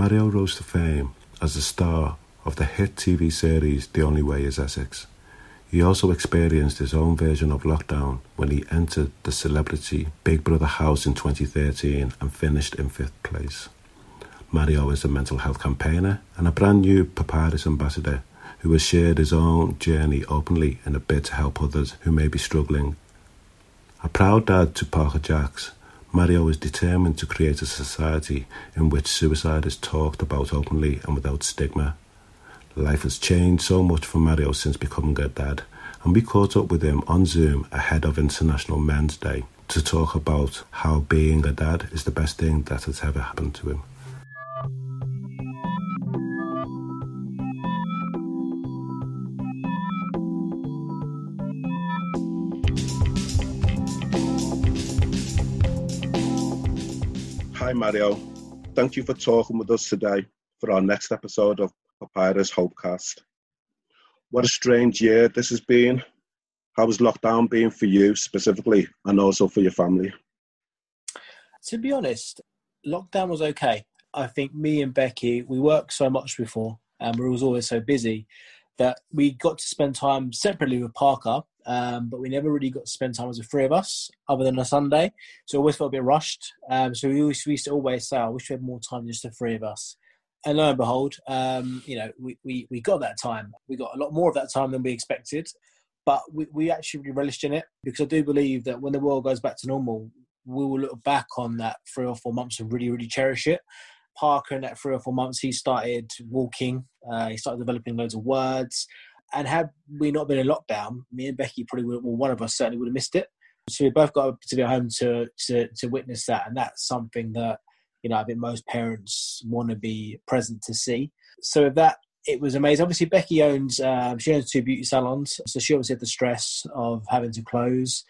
Mario rose to fame as the star of the hit TV series The Only Way is Essex. He also experienced his own version of lockdown when he entered the celebrity Big Brother house in 2013 and finished in fifth place. Mario is a mental health campaigner and a brand new Papyrus ambassador who has shared his own journey openly in a bid to help others who may be struggling. A proud dad to Parker Jacks, Mario is determined to create a society in which suicide is talked about openly and without stigma. Life has changed so much for Mario since becoming a dad, and we caught up with him on Zoom ahead of International Men's Day to talk about how being a dad is the best thing that has ever happened to him. Hi, Mario. Thank you for talking with us today for our next episode of Papyrus Hopecast. What a strange year this has been. How has lockdown been for you specifically and also for your family? To be honest, lockdown was okay. I think me and Becky, we worked so much before and we was always so busy that we got to spend time separately with Parker, um, but we never really got to spend time as the three of us other than a Sunday. So always felt a bit rushed. Um, so we, always, we used to always say, I wish we had more time just the three of us and lo and behold, um, you know, we, we, we got that time. We got a lot more of that time than we expected, but we, we actually really relished in it because I do believe that when the world goes back to normal, we will look back on that three or four months and really, really cherish it. Parker, in that three or four months, he started walking, uh, he started developing loads of words. And had we not been in lockdown, me and Becky probably would, well, one of us certainly would have missed it. So we both got to be home to, to, to witness that. And that's something that you know, I think most parents want to be present to see. So with that it was amazing. Obviously, Becky owns um, she owns two beauty salons, so she obviously had the stress of having to close.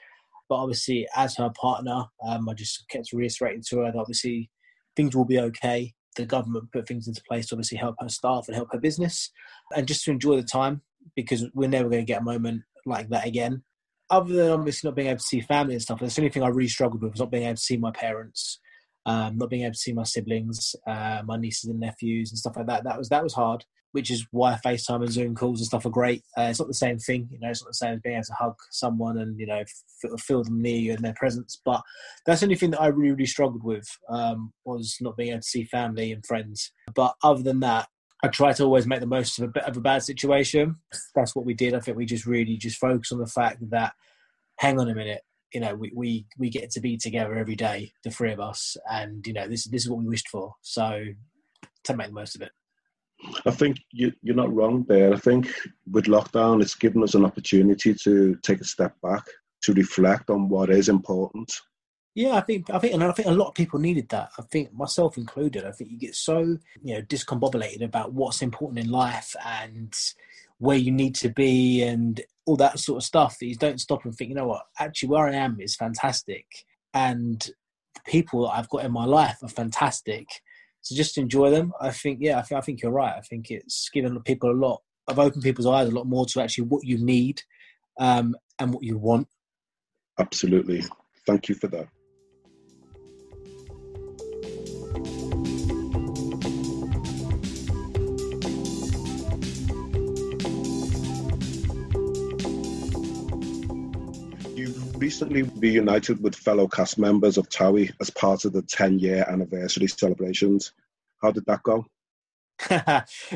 But obviously, as her partner, um, I just kept reiterating to her that obviously things will be okay. The government put things into place to obviously help her staff and help her business, and just to enjoy the time because we're never going to get a moment like that again. Other than obviously not being able to see family and stuff, that's the only thing I really struggled with was not being able to see my parents um, not being able to see my siblings, uh, my nieces and nephews and stuff like that. That was that was hard, which is why FaceTime and Zoom calls and stuff are great. Uh, it's not the same thing, you know. It's not the same as being able to hug someone and you know f- feel them near you and their presence. But that's the only thing that I really really struggled with um, was not being able to see family and friends. But other than that, I try to always make the most of a bit of a bad situation. That's what we did. I think we just really just focus on the fact that, hang on a minute, you know we, we we get to be together every day the three of us and you know this this is what we wished for so to make the most of it i think you, you're not wrong there i think with lockdown it's given us an opportunity to take a step back to reflect on what is important yeah, I think I think and I think a lot of people needed that. I think myself included. I think you get so you know discombobulated about what's important in life and where you need to be and all that sort of stuff that you don't stop and think, you know what, actually where I am is fantastic. And the people that I've got in my life are fantastic. So just enjoy them. I think, yeah, I think, I think you're right. I think it's given people a lot, I've opened people's eyes a lot more to actually what you need um, and what you want. Absolutely. Thank you for that. Recently reunited with fellow cast members of Towie as part of the 10 year anniversary celebrations. How did that go?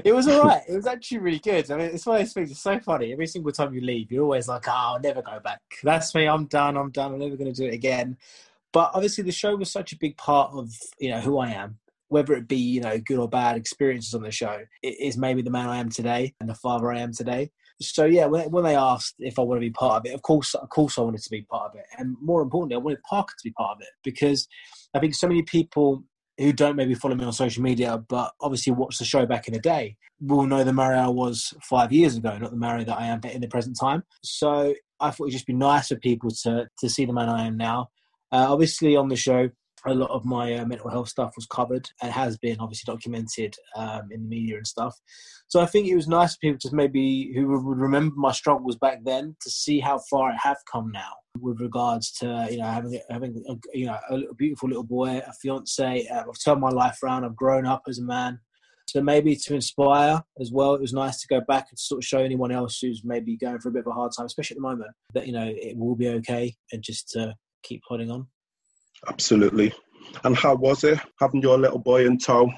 it was all right. it was actually really good. I mean, it's one of those things. It's so funny. Every single time you leave, you're always like, "Oh, I'll never go back. That's me. I'm done. I'm done. I'm never going to do it again." But obviously, the show was such a big part of you know who I am. Whether it be you know good or bad experiences on the show, it is maybe the man I am today and the father I am today so yeah, when, when they asked if I want to be part of it, of course, of course, I wanted to be part of it, and more importantly, I wanted Parker to be part of it because I think so many people who don't maybe follow me on social media, but obviously watch the show back in the day, will know the Mario I was five years ago, not the Mario that I am in the present time. So I thought it'd just be nice for people to to see the man I am now. Uh, obviously, on the show, a lot of my uh, mental health stuff was covered and has been obviously documented um, in the media and stuff. So I think it was nice for people to maybe who would remember my struggles back then to see how far I have come now with regards to you know having having a, you know a beautiful little boy, a fiance. Uh, I've turned my life around. I've grown up as a man. So maybe to inspire as well, it was nice to go back and sort of show anyone else who's maybe going for a bit of a hard time, especially at the moment, that you know it will be okay, and just to keep holding on. Absolutely. And how was it having your little boy in tow?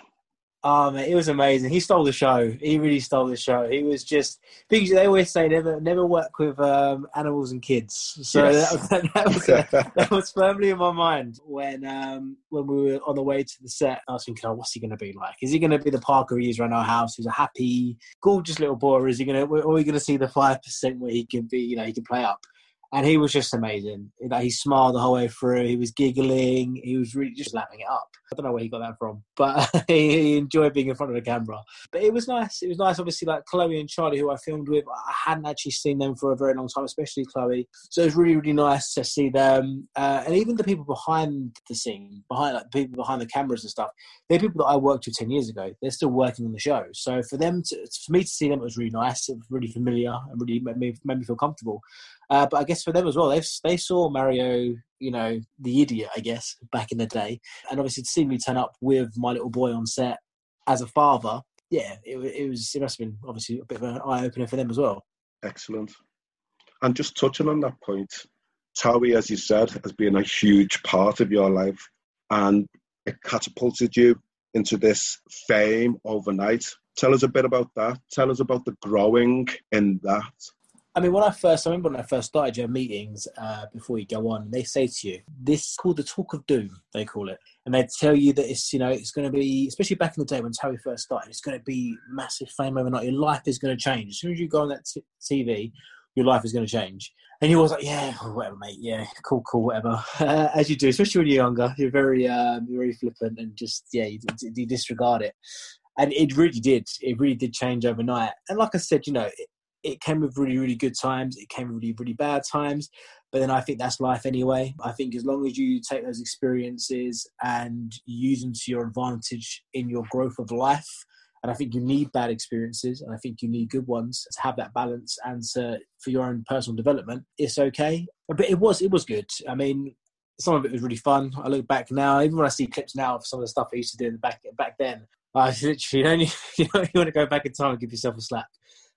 Oh man, it was amazing. He stole the show. He really stole the show. He was just because they always say never never work with um, animals and kids. So yes. that, that, was, that was firmly in my mind when um, when we were on the way to the set. I was thinking, oh, what's he going to be like? Is he going to be the Parker he is around our house? Who's a happy, gorgeous little boy, or is he going to? Are we going to see the five percent where he can be? You know, he can play up and he was just amazing. Like he smiled the whole way through. He was giggling. He was really just lapping it up. I don't know where he got that from, but he enjoyed being in front of the camera. But it was nice. It was nice. Obviously, like Chloe and Charlie, who I filmed with, I hadn't actually seen them for a very long time, especially Chloe. So it was really, really nice to see them, uh, and even the people behind the scene, behind like people behind the cameras and stuff. They're people that I worked with ten years ago. They're still working on the show. So for them, to, for me to see them, it was really nice. It was really familiar and really made me, made me feel comfortable. Uh, but I guess for them as well, they they saw Mario, you know, the idiot, I guess, back in the day, and obviously to see me turn up with my little boy on set as a father, yeah, it, it was it must have been obviously a bit of an eye opener for them as well. Excellent. And just touching on that point, Towie, as you said, has been a huge part of your life, and it catapulted you into this fame overnight. Tell us a bit about that. Tell us about the growing in that. I mean, when I first, I remember when I first started your meetings uh, before you go on, they say to you, this is called the talk of doom, they call it. And they tell you that it's, you know, it's going to be, especially back in the day when Towie first started, it's going to be massive fame overnight. Your life is going to change. As soon as you go on that t- TV, your life is going to change. And you're always like, yeah, whatever, mate. Yeah, cool, cool, whatever. Uh, as you do, especially when you're younger, you're very, um, very flippant and just, yeah, you, you disregard it and it really did. It really did change overnight. And like I said, you know, it came with really, really good times. It came with really, really bad times. But then I think that's life anyway. I think as long as you take those experiences and use them to your advantage in your growth of life, and I think you need bad experiences, and I think you need good ones to have that balance and to, for your own personal development. It's okay, but it was it was good. I mean, some of it was really fun. I look back now, even when I see clips now of some of the stuff I used to do in the back back then, I literally only you, know, you want to go back in time and give yourself a slap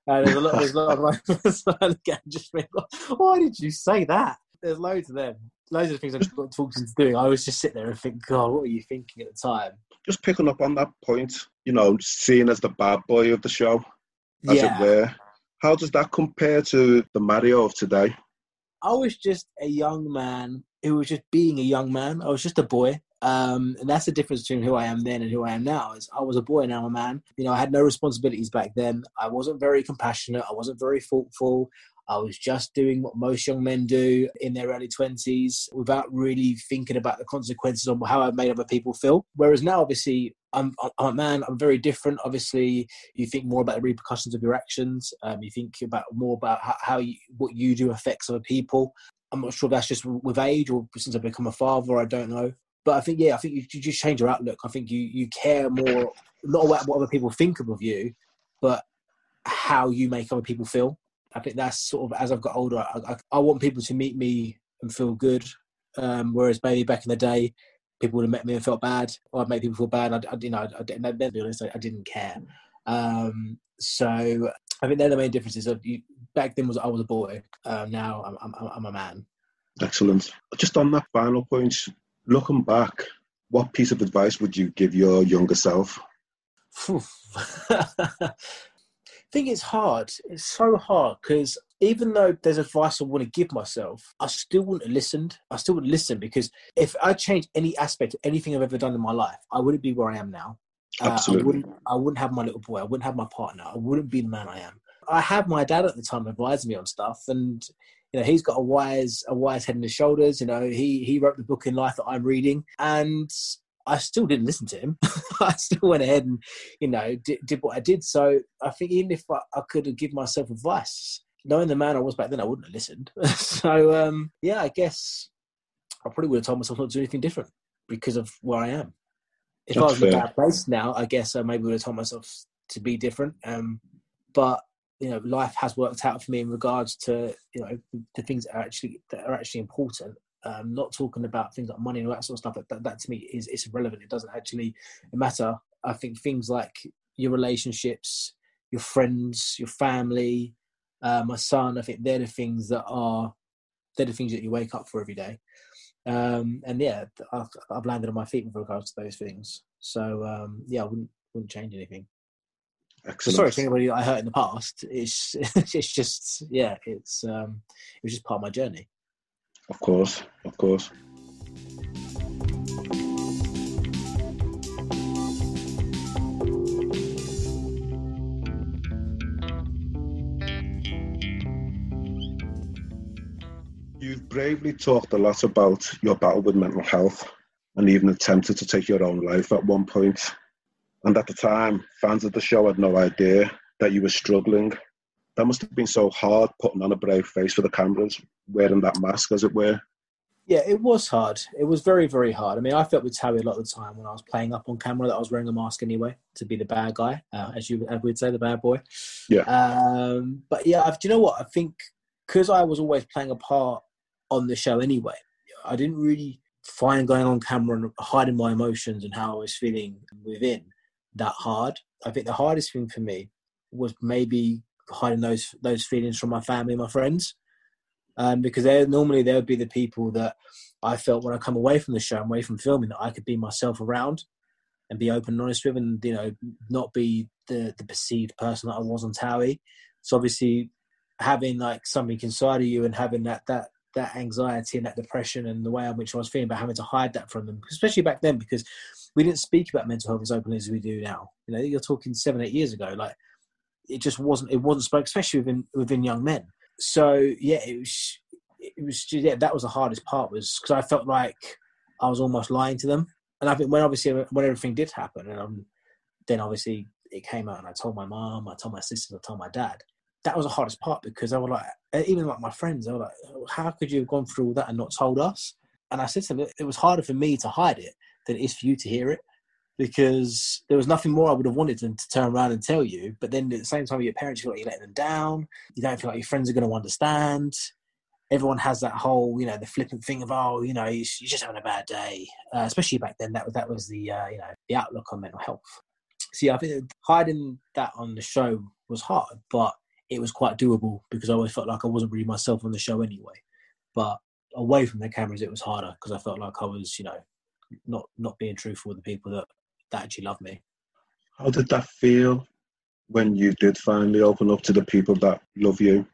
uh, there's a lot. There's a lot of moments I just think, why did you say that? There's loads of them. Loads of things I've got talked into doing. I always just sit there and think, God, what were you thinking at the time? Just picking up on that point, you know, seen as the bad boy of the show, as yeah. it were. How does that compare to the Mario of today? I was just a young man who was just being a young man. I was just a boy. Um, and that's the difference between who I am then and who I am now. Is I was a boy, now I'm a man. You know, I had no responsibilities back then. I wasn't very compassionate. I wasn't very thoughtful. I was just doing what most young men do in their early 20s without really thinking about the consequences on how I made other people feel. Whereas now, obviously, I'm, I'm a man, I'm very different. Obviously, you think more about the repercussions of your actions. Um, you think about more about how, how you, what you do affects other people. I'm not sure if that's just with age or since I've become a father, I don't know. But I think yeah, I think you, you just change your outlook. I think you you care more not about what other people think of you, but how you make other people feel. I think that's sort of as I've got older, I, I, I want people to meet me and feel good. Um, whereas maybe back in the day, people would have met me and felt bad, or I'd make people feel bad. I, I you know, I, didn't. Be honest, I, didn't care. Um, so I think they're the main differences. You, back then was I was a boy. Um, now I'm, I'm, I'm a man. Excellent. Just on that final point, looking back, what piece of advice would you give your younger self? I think it's hard. It's so hard because even though there's advice I want to give myself, I still wouldn't have listened. I still wouldn't listen because if I changed any aspect of anything I've ever done in my life, I wouldn't be where I am now. Absolutely. Uh, I, wouldn't, I wouldn't have my little boy. I wouldn't have my partner. I wouldn't be the man I am. I had my dad at the time advising me on stuff, and you know he's got a wise a wise head in his shoulders you know he he wrote the book in life that i'm reading and i still didn't listen to him i still went ahead and you know did, did what i did so i think even if i, I could have given myself advice knowing the man i was back then i wouldn't have listened so um yeah i guess i probably would have told myself not to do anything different because of where I am. If That's I was in a fair. bad place now, I guess I maybe would have told myself to be different. Um, but you know, life has worked out for me in regards to you know the, things that are actually that are actually important. Um, not talking about things like money and all that sort of stuff. That, that, that to me is is irrelevant. It doesn't actually matter. I think things like your relationships, your friends, your family, uh, my son. I think they're the things that are they're the things that you wake up for every day. Um, and yeah, I've, I've landed on my feet with regards to those things. So um, yeah, I wouldn't wouldn't change anything. So Excellent. sorry to anybody that I hurt in the past. It's it's just yeah, it's um, it was just part of my journey. Of course, of course. You've bravely talked a lot about your battle with mental health and even attempted to take your own life at one point. And at the time, fans of the show had no idea that you were struggling. That must have been so hard putting on a brave face for the cameras, wearing that mask, as it were. Yeah, it was hard. It was very, very hard. I mean, I felt with Towie a lot of the time when I was playing up on camera that I was wearing a mask anyway to be the bad guy, uh, as you as we'd say, the bad boy. Yeah. Um, but yeah, I've, do you know what? I think because I was always playing a part on the show anyway, I didn't really find going on camera and hiding my emotions and how I was feeling within that hard. I think the hardest thing for me was maybe hiding those those feelings from my family my friends um, because they normally they would be the people that I felt when I come away from the show, away from filming, that I could be myself around and be open and honest with, and you know, not be the the perceived person that I was on Towie. So obviously, having like something inside of you and having that that that anxiety and that depression and the way in which I was feeling about having to hide that from them, especially back then because we didn't speak about mental health as openly as we do now. You know, you're talking seven, eight years ago, like it just wasn't it wasn't spoke, especially within within young men. So yeah, it was it was just, yeah that was the hardest part was because I felt like I was almost lying to them, and I think when obviously when everything did happen, and um, then obviously it came out, and I told my mom, I told my sisters, I told my dad. That was the hardest part because I were like, even like my friends, they were like, "How could you have gone through all that and not told us?" And I said to them, "It was harder for me to hide it than it is for you to hear it." because there was nothing more I would have wanted than to turn around and tell you. But then at the same time, your parents feel like you're letting them down. You don't feel like your friends are going to understand. Everyone has that whole, you know, the flippant thing of, oh, you know, you're just having a bad day. Uh, especially back then, that was that was the, uh, you know, the outlook on mental health. Yeah, I think hiding that on the show was hard, but it was quite doable because I always felt like I wasn't really myself on the show anyway. But away from the cameras, it was harder because I felt like I was, you know, not not being truthful with the people that that actually love me. How did that feel when you did finally open up to the people that love you?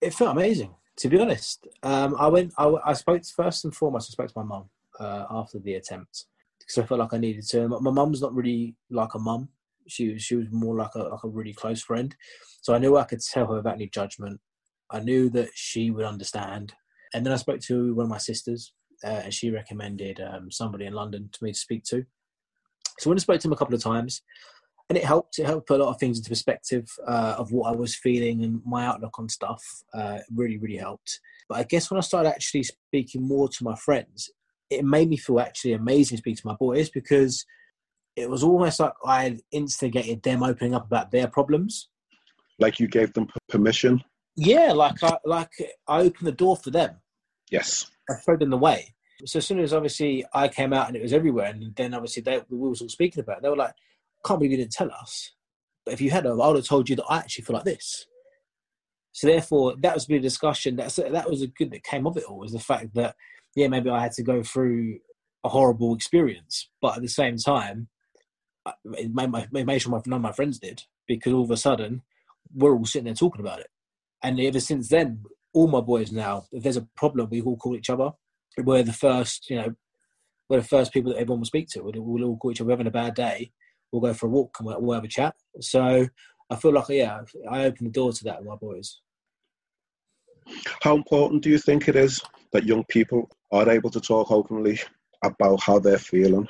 It felt amazing, to be honest. Um, I went. I, I spoke to, first and foremost. I spoke to my mum uh, after the attempt because I felt like I needed to. My mum's not really like a mum. She was. She was more like a like a really close friend. So I knew I could tell her without any judgment. I knew that she would understand. And then I spoke to one of my sisters, uh, and she recommended um, somebody in London to me to speak to. So when I spoke to him a couple of times, and it helped. It helped put a lot of things into perspective uh, of what I was feeling and my outlook on stuff. Uh, really, really helped. But I guess when I started actually speaking more to my friends, it made me feel actually amazing to speak to my boys because it was almost like I had instigated them opening up about their problems. Like you gave them permission? Yeah, like I like I opened the door for them. Yes. I showed them the way. So as soon as obviously I came out and it was everywhere, and then obviously they we was all speaking about it, they were like, "Can't believe you didn't tell us." But if you had, I would have told you that I actually feel like this. So therefore, that was the discussion. That's that was a good that came of it all was the fact that yeah, maybe I had to go through a horrible experience, but at the same time, it made, my, made sure my, none of my friends did because all of a sudden we're all sitting there talking about it. And ever since then, all my boys now, if there's a problem, we all call each other. We're the first, you know, we're the first people that everyone will speak to. We'll, we'll all call each other. We're having a bad day. We'll go for a walk and we'll, we'll have a chat. So I feel like, yeah, I opened the door to that with my boys. How important do you think it is that young people are able to talk openly about how they're feeling?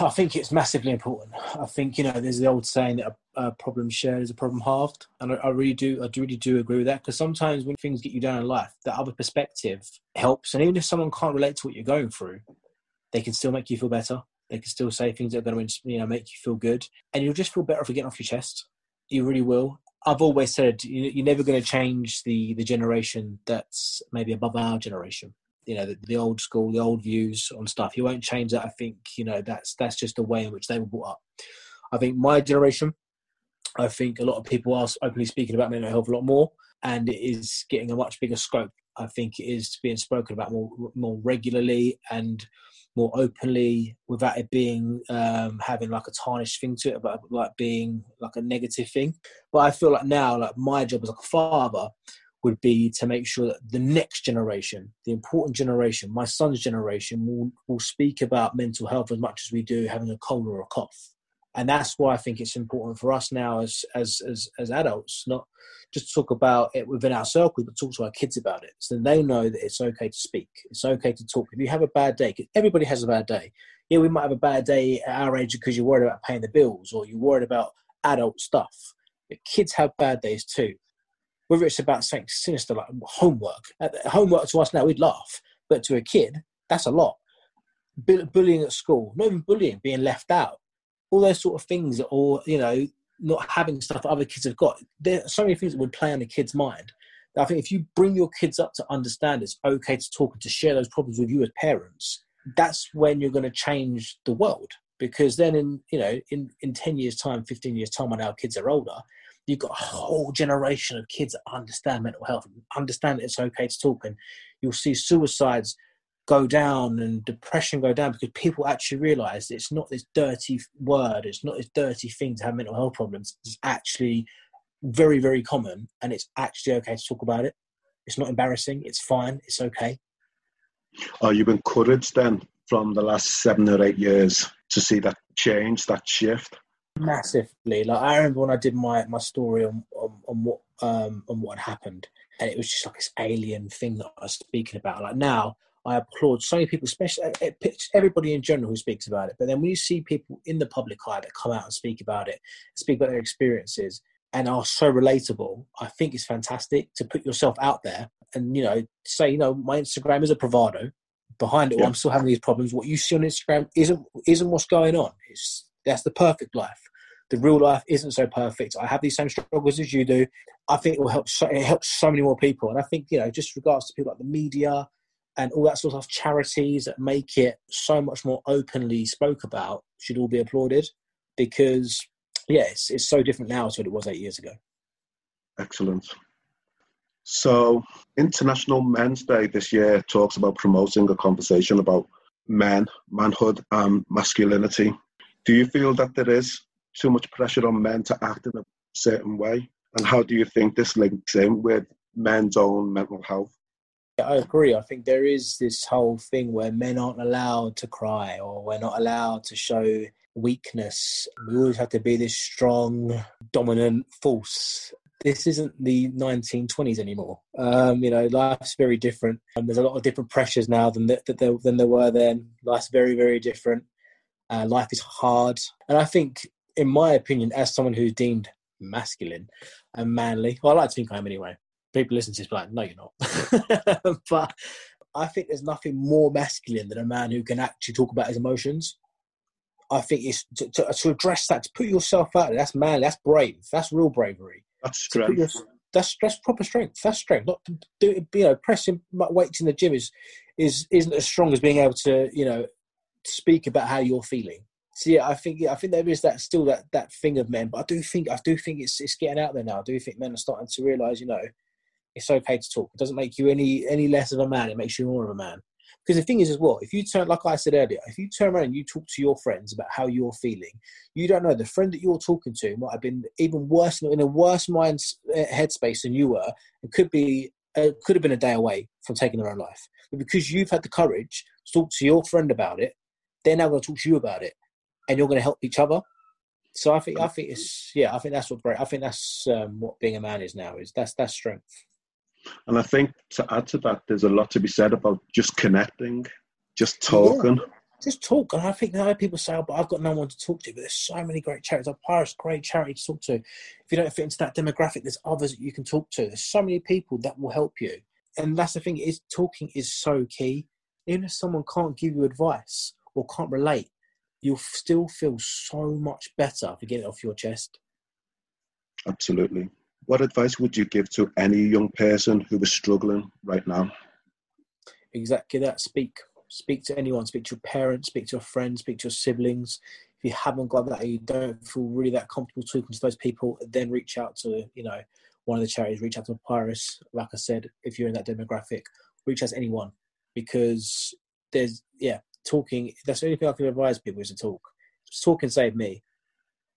I think it's massively important. I think you know, there's the old saying that a, a problem shared is a problem halved, and I, I really do, I really do agree with that. Because sometimes when things get you down in life, that other perspective helps, and even if someone can't relate to what you're going through, they can still make you feel better. They can still say things that are going to you know make you feel good, and you'll just feel better for getting off your chest. You really will. I've always said you're never going to change the the generation that's maybe above our generation. You know, the, the, old school, the old views on stuff. You won't change that. I think you know that's that's just the way in which they were brought up. I think my generation, I think a lot of people are openly speaking about mental health a lot more, and it is getting a much bigger scope. I think it is being spoken about more more regularly and more openly without it being um, having like a tarnished thing to it, but like being like a negative thing. But I feel like now, like my job as a father would be to make sure that the next generation, the important generation, my son's generation, will will speak about mental health as much as we do having a cold or a cough and that's why I think it's important for us now as as as, as adults, not just talk about it within our circle, but talk to our kids about it, so they know that it's okay to speak, it's okay to talk. If you have a bad day, everybody has a bad day. Yeah, we might have a bad day at our age because you're worried about paying the bills or you're worried about adult stuff. But kids have bad days too. Whether it's about something sinister like homework, uh, homework to us now we'd laugh, but to a kid that's a lot. Bullying at school, not even bullying, being left out all those sort of things, or you know, not having stuff that other kids have got. There are so many things that would play on a kid's mind. I think if you bring your kids up to understand it's okay to talk and to share those problems with you as parents, that's when you're going to change the world. Because then, in you know, in in ten years' time, fifteen years' time, when our kids are older, you've got a whole generation of kids that understand mental health, understand that it's okay to talk, and you'll see suicides go down and depression go down because people actually realize it's not this dirty word, it's not this dirty thing to have mental health problems. It's actually very, very common and it's actually okay to talk about it. It's not embarrassing, it's fine, it's okay. Oh, Are you encouraged then from the last seven or eight years to see that change, that shift? Massively. Like I remember when I did my, my story on, on, on what um on what had happened and it was just like this alien thing that I was speaking about. Like now I applaud so many people, especially everybody in general who speaks about it. But then when you see people in the public eye that come out and speak about it, speak about their experiences, and are so relatable, I think it's fantastic to put yourself out there and you know say, you know, my Instagram is a bravado. Behind it, yeah. I'm still having these problems. What you see on Instagram isn't isn't what's going on. It's that's the perfect life. The real life isn't so perfect. I have these same struggles as you do. I think it will help. So, it helps so many more people. And I think you know, just regards to people like the media, and all that sort of charities that make it so much more openly spoke about should all be applauded because yeah it's, it's so different now to what it was eight years ago excellent so international men's day this year talks about promoting a conversation about men manhood and masculinity do you feel that there is too much pressure on men to act in a certain way and how do you think this links in with men's own mental health I agree. I think there is this whole thing where men aren't allowed to cry or we're not allowed to show weakness. We always have to be this strong, dominant force. This isn't the 1920s anymore. Um, you know, life's very different. And there's a lot of different pressures now than, than there were then. Life's very, very different. Uh, life is hard. And I think, in my opinion, as someone who's deemed masculine and manly, well, I like to think I am anyway people listen to this like, no, you're not. but I think there's nothing more masculine than a man who can actually talk about his emotions. I think it's to, to, to address that, to put yourself out there. That's manly. That's brave. That's real bravery. That's strength. Your, that's that's proper strength. That's strength. Not to do you know pressing weights in the gym is is isn't as strong as being able to you know speak about how you're feeling. So yeah, I think I think there is that still that that thing of men, but I do think I do think it's it's getting out there now. I do think men are starting to realise, you know, it's okay to talk. It doesn't make you any any less of a man. It makes you more of a man. Because the thing is, as well, if you turn, like I said earlier, if you turn around and you talk to your friends about how you're feeling, you don't know the friend that you're talking to might have been even worse in a worse mind uh, headspace than you were. It could be uh, could have been a day away from taking their own life. But because you've had the courage to talk to your friend about it, they're now going to talk to you about it, and you're going to help each other. So I think I think it's yeah I think that's what great I think that's um, what being a man is now is that's that's strength. And I think to add to that, there's a lot to be said about just connecting, just talking. Yeah, just talk. And I think that people say, oh, but I've got no one to talk to. But there's so many great charities. Papyrus, great charity to talk to. If you don't fit into that demographic, there's others that you can talk to. There's so many people that will help you. And that's the thing is talking is so key. Even if someone can't give you advice, or can't relate, you'll still feel so much better for getting it off your chest. Absolutely. What advice would you give to any young person who is struggling right now? Exactly that. Speak. Speak to anyone. Speak to your parents. Speak to your friends. Speak to your siblings. If you haven't got that, you don't feel really that comfortable talking to those people, then reach out to you know one of the charities. Reach out to Papyrus. Like I said, if you're in that demographic, reach out to anyone because there's yeah talking. That's the only thing I can advise people is to talk. Talking saved me.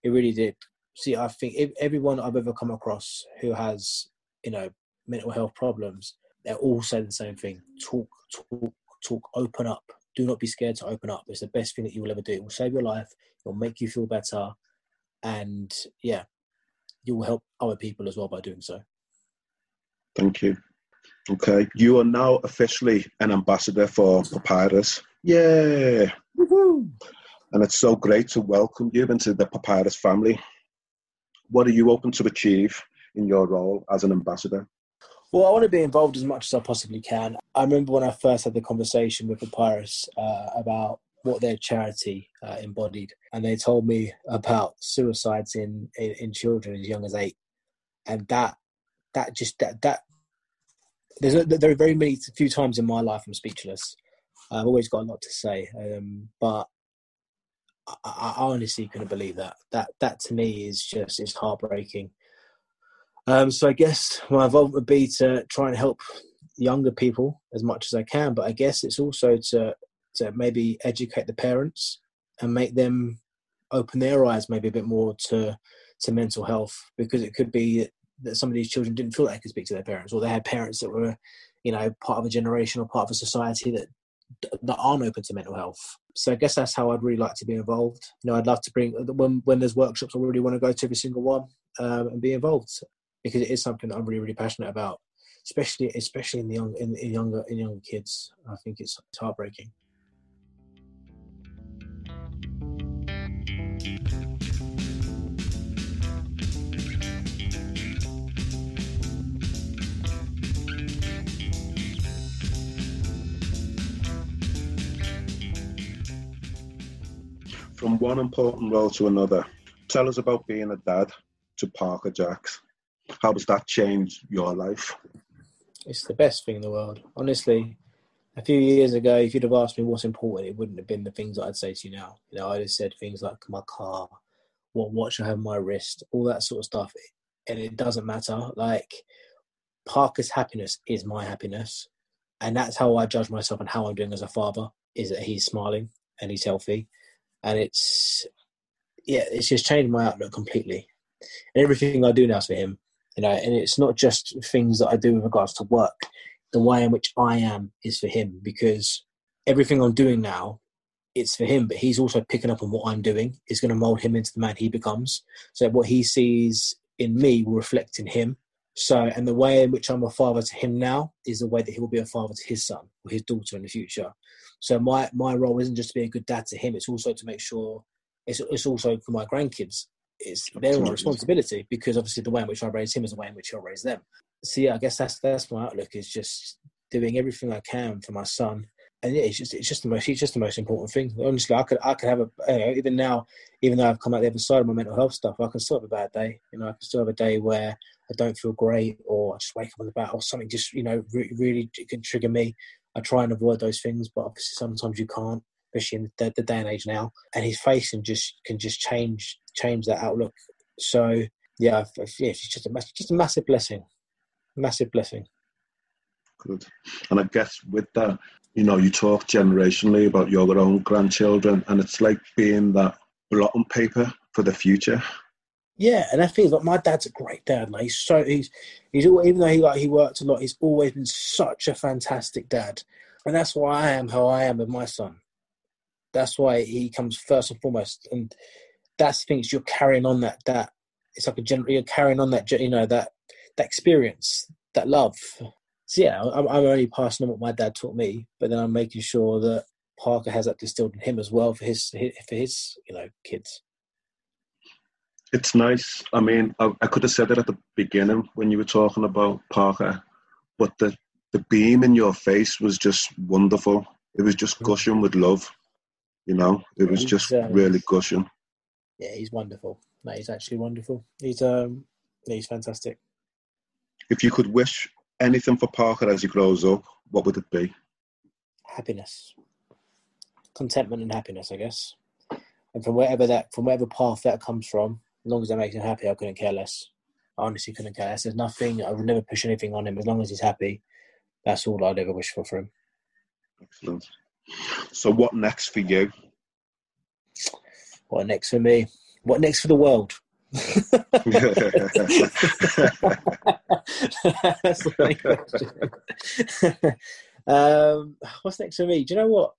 It really did. See, I think everyone I've ever come across who has you know mental health problems, they're all saying the same thing: talk, talk, talk, open up. Do not be scared to open up. It's the best thing that you will ever do. It will save your life. It will make you feel better, and yeah, you will help other people as well by doing so. Thank you. Okay, you are now officially an ambassador for Papyrus. Yeah. Woo-hoo. And it's so great to welcome you into the Papyrus family. What are you hoping to achieve in your role as an ambassador? Well, I want to be involved as much as I possibly can. I remember when I first had the conversation with Papyrus uh, about what their charity uh, embodied, and they told me about suicides in, in, in children as young as eight, and that that just that that there's a, there are very many few times in my life I'm speechless. I've always got a lot to say, um, but I, I, honestly couldn't believe that. That that to me is just is heartbreaking. Um, so I guess my involvement would be to try and help younger people as much as I can, but I guess it's also to to maybe educate the parents and make them open their eyes maybe a bit more to to mental health because it could be that some of these children didn't feel like they could speak to their parents or they had parents that were you know part of a generation or part of a society that that aren't open to mental health. So i guess that's how i'd really like to be involved. You know i'd love to bring when when there's workshops i really want to go to every single one um, and be involved because it is something that i'm really really passionate about especially especially in the young in, in younger in younger kids. I think it's, it's heartbreaking From one important role to another, tell us about being a dad to Parker Jacks. How does that change your life? It's the best thing in the world. Honestly, a few years ago, if you'd have asked me what's important, it wouldn't have been the things that I'd say to you now. You know, I'd have said things like my car, what watch I have on my wrist, all that sort of stuff. And it doesn't matter. Like, Parker's happiness is my happiness. And that's how I judge myself and how I'm doing as a father, is that he's smiling and he's healthy and it's yeah, it's just changed my outlook completely. And everything I do now is for him, you know. And it's not just things that I do with regards to work. The way in which I am is for him because everything I'm doing now, it's for him. But he's also picking up on what I'm doing. Is going to mold him into the man he becomes. So what he sees in me will reflect in him. So, and the way in which I'm a father to him now is the way that he will be a father to his son or his daughter in the future. So my my role isn't just to be a good dad to him; it's also to make sure it's it's also for my grandkids. It's their responsibility because obviously the way in which I raise him is the way in which I'll raise them. So yeah, I guess that's that's my outlook is just doing everything I can for my son. And yeah, it's just it's just the most it's just the most important thing. Honestly, I could I could have a you know, even now, even though I've come out the other side of my mental health stuff, I can still have a bad day. You know, I can still have a day where I don't feel great, or I just wake up on the bat, or something just you know re- really can trigger me. I try and avoid those things, but obviously sometimes you can't, especially in the, the day and age now. And his face and just can just change change that outlook. So yeah, yeah, it's just a just a massive blessing, massive blessing. Good, and I guess with that, you know, you talk generationally about your own grandchildren, and it's like being that blotting paper for the future. Yeah, and I feel like my dad's a great dad. Like he's so he's he's even though he like he worked a lot, he's always been such a fantastic dad, and that's why I am how I am with my son. That's why he comes first and foremost, and that's things you're carrying on that that it's like a general you're carrying on that you know that that experience that love. So yeah, I'm, I'm only passing on what my dad taught me, but then I'm making sure that Parker has that distilled in him as well for his for his you know kids. It's nice. I mean, I, I could have said it at the beginning when you were talking about Parker, but the the beam in your face was just wonderful. It was just mm. gushing with love. You know, it was He's, just uh, really gushing. Yeah, he's wonderful. No, he's actually wonderful. He's um, he's fantastic. If you could wish anything for Parker as he grows up, what would it be? Happiness, contentment, and happiness, I guess. And from wherever that, from whatever path that comes from, as long as that makes him happy, I couldn't care less. I honestly couldn't care less. There's nothing. I would never push anything on him. As long as he's happy, that's all I'd ever wish for for him. Excellent. So, what next for you? What next for me? What next for the world? That's the main question. um, what's next for me? Do you know what?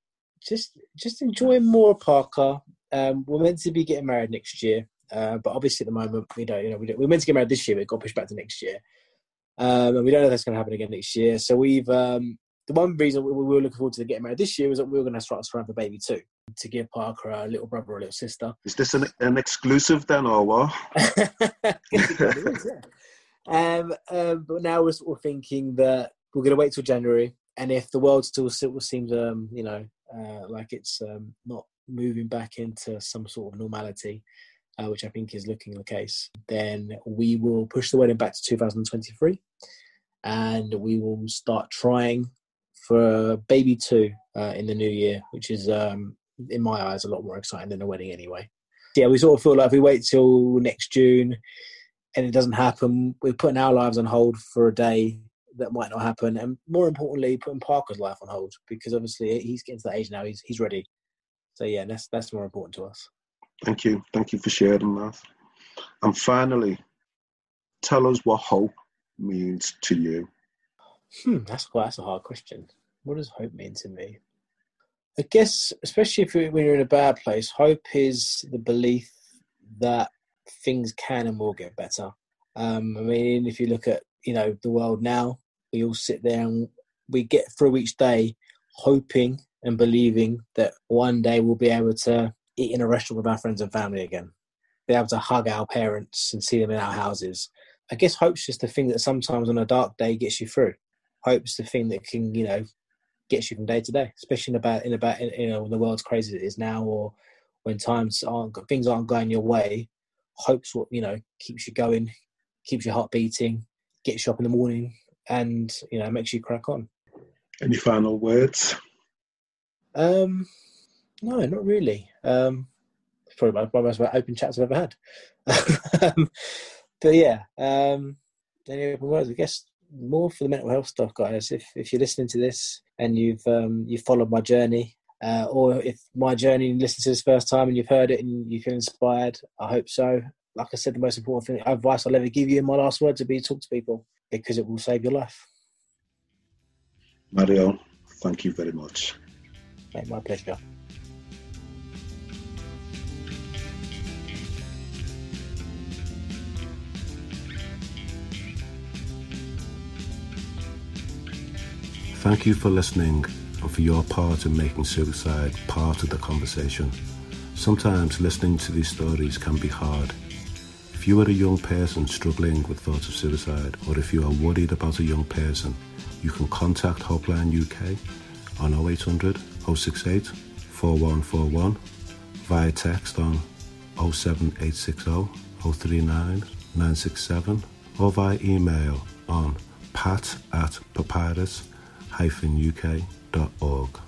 Just just enjoying more Parker. Um, we're meant to be getting married next year, uh, but obviously at the moment we don't. You know, we we're meant to get married this year, but it got pushed back to next year, um, and we don't know if that's going to happen again next year. So we've um, the one reason we, we were looking forward to getting married this year was that we were going to start around for baby too, to give Parker a little brother or a little sister. Is this an, an exclusive then, or what? um, um, but now we're sort of thinking that we're going to wait till January, and if the world still still seems, um, you know, uh, like it's um, not moving back into some sort of normality, uh, which I think is looking the case, then we will push the wedding back to 2023, and we will start trying for baby two uh, in the new year, which is, um, in my eyes, a lot more exciting than a wedding anyway. Yeah, we sort of feel like if we wait till next June and it doesn't happen, we're putting our lives on hold for a day that might not happen, and more importantly, putting Parker's life on hold because obviously he's getting to that age now; he's he's ready. So yeah, that's that's more important to us. Thank you. Thank you for sharing that. And finally, tell us what hope means to you. Hmm, that's quite that's a hard question. What does hope mean to me? I guess, especially if you're, when you're in a bad place, hope is the belief that things can and will get better. Um, I mean, if you look at you know the world now, we all sit there and we get through each day hoping and believing that one day we'll be able to eat in a restaurant with our friends and family again, be able to hug our parents and see them in our houses. I guess hope's just the thing that sometimes on a dark day gets you through. Hope's the thing that can, you know, gets you from day to day, especially in about in about you know when the world's crazy as it is now, or when times aren't things aren't going your way. Hope's what you know keeps you going, keeps your heart beating, gets you up in the morning, and you know makes you crack on. Any final words? Um, no, not really. Um, probably my, my most open chats I've ever had. um, but yeah, um, any open words? I guess more for the mental health stuff, guys. If if you're listening to this and you've um, you followed my journey, uh, or if my journey and listened to this first time and you've heard it and you feel inspired, I hope so. Like I said, the most important thing, advice I'll ever give you in my last words would be talk to people because it will save your life. Mario, thank you very much. Mate, my pleasure. Thank you for listening and for your part in making suicide part of the conversation. Sometimes listening to these stories can be hard. If you are a young person struggling with thoughts of suicide, or if you are worried about a young person, you can contact Hopeline UK on 0800 068 4141 via text on 07860 039 967 or via email on pat at papyrus uk.org.